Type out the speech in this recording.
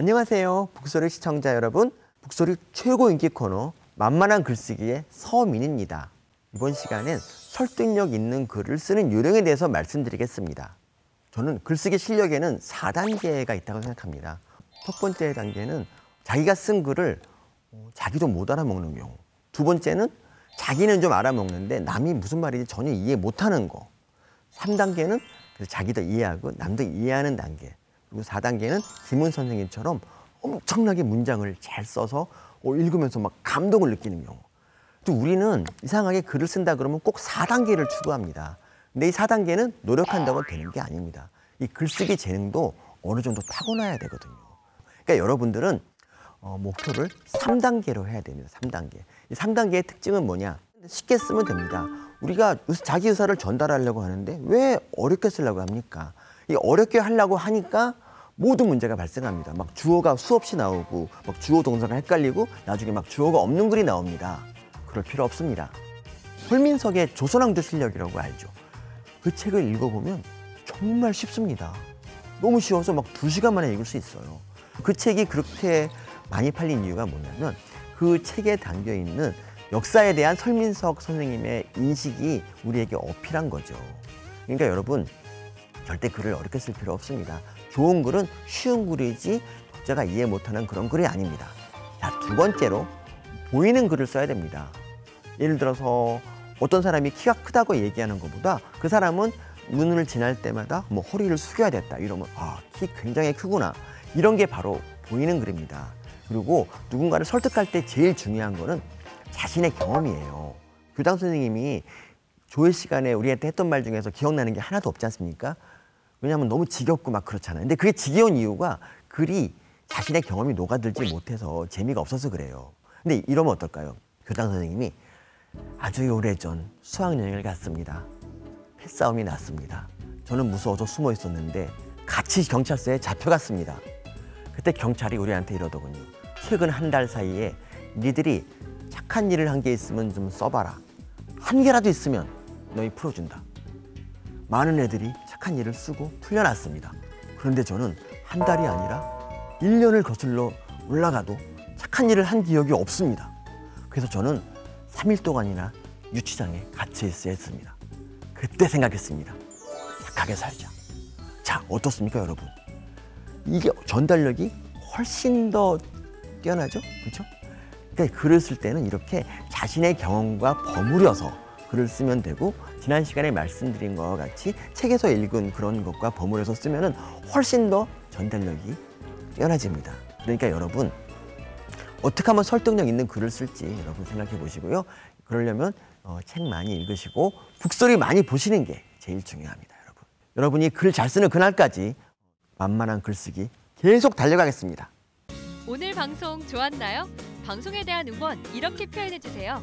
안녕하세요. 북소리 시청자 여러분. 북소리 최고 인기 코너 만만한 글쓰기의 서민입니다. 이번 시간엔 설득력 있는 글을 쓰는 요령에 대해서 말씀드리겠습니다. 저는 글쓰기 실력에는 4단계가 있다고 생각합니다. 첫 번째 단계는 자기가 쓴 글을 어, 자기도 못 알아먹는 경우. 두 번째는 자기는 좀 알아먹는데 남이 무슨 말인지 전혀 이해 못하는 거. 3단계는 자기도 이해하고 남도 이해하는 단계. 그리고 4단계는 김은 선생님처럼 엄청나게 문장을 잘 써서 어, 읽으면서 막 감동을 느끼는 경우. 또 우리는 이상하게 글을 쓴다 그러면 꼭 4단계를 추구합니다. 근데 이 4단계는 노력한다고 되는 게 아닙니다. 이 글쓰기 재능도 어느 정도 타고나야 되거든요. 그러니까 여러분들은 어, 목표를 3단계로 해야 됩니다. 3단계. 이 3단계의 특징은 뭐냐? 쉽게 쓰면 됩니다. 우리가 자기 의사를 전달하려고 하는데 왜 어렵게 쓰려고 합니까? 이 어렵게 하려고 하니까 모든 문제가 발생합니다. 막 주어가 수없이 나오고 막 주어 동사가 헷갈리고 나중에 막 주어가 없는 글이 나옵니다. 그럴 필요 없습니다. 홀민석의 조선왕조 실력이라고 알죠. 그 책을 읽어보면 정말 쉽습니다. 너무 쉬워서 막 두 시간 만에 읽을 수 있어요. 그 책이 그렇게 많이 팔린 이유가 뭐냐면 그 책에 담겨 있는 역사에 대한 설민석 선생님의 인식이 우리에게 어필한 거죠. 그러니까 여러분 절대 글을 어렵게 쓸 필요 없습니다. 좋은 글은 쉬운 글이지 독자가 이해 못하는 그런 글이 아닙니다. 자, 두 번째로 보이는 글을 써야 됩니다. 예를 들어서 어떤 사람이 키가 크다고 얘기하는 것보다 그 사람은 눈을 지날 때마다 뭐 허리를 숙여야 됐다 이러면 아, 키 굉장히 크구나. 이런 게 바로 보이는 글입니다. 그리고 누군가를 설득할 때 제일 중요한 거는 자신의 경험이에요. 교장 선생님이 조회 시간에 우리한테 했던 말 중에서 기억나는 게 하나도 없지 않습니까? 왜냐하면 너무 지겹고 막 그렇잖아요. 근데 그게 지겨운 이유가 글이 자신의 경험이 녹아들지 못해서 재미가 없어서 그래요. 근데 이러면 어떨까요? 교장 선생님이 아주 오래전 수학여행을 갔습니다. 패싸움이 났습니다. 저는 무서워서 숨어 있었는데 같이 경찰서에 잡혀갔습니다. 그때 경찰이 우리한테 이러더군요. 최근 한 달 사이에 니들이 착한 일을 한 게 있으면 좀 써봐라. 한 개라도 있으면 너희 풀어준다. 많은 애들이 착한 일을 쓰고 풀려났습니다. 그런데 저는 한 달이 아니라 1년을 거슬러 올라가도 착한 일을 한 기억이 없습니다. 그래서 저는 3일 동안이나 유치장에 갇혀 있어야 했습니다. 그때 생각했습니다. 착하게 살자. 자, 어떻습니까, 여러분? 이게 전달력이 훨씬 더 뛰어나죠? 그렇죠? 그러니까 글을 쓸 때는 이렇게 자신의 경험과 버무려서 글을 쓰면 되고 지난 시간에 말씀드린 것과 같이 책에서 읽은 그런 것과 버무려서 쓰면은 훨씬 더 전달력이 뛰어나집니다. 그러니까 여러분 어떻게 하면 설득력 있는 글을 쓸지 여러분 생각해 보시고요. 그러려면 어, 책 많이 읽으시고 북소리 많이 보시는 게 제일 중요합니다, 여러분. 여러분이 글 잘 쓰는 그날까지 만만한 글쓰기 계속 달려가겠습니다. 오늘 방송 좋았나요? 방송에 대한 응원 이렇게 표현해 주세요.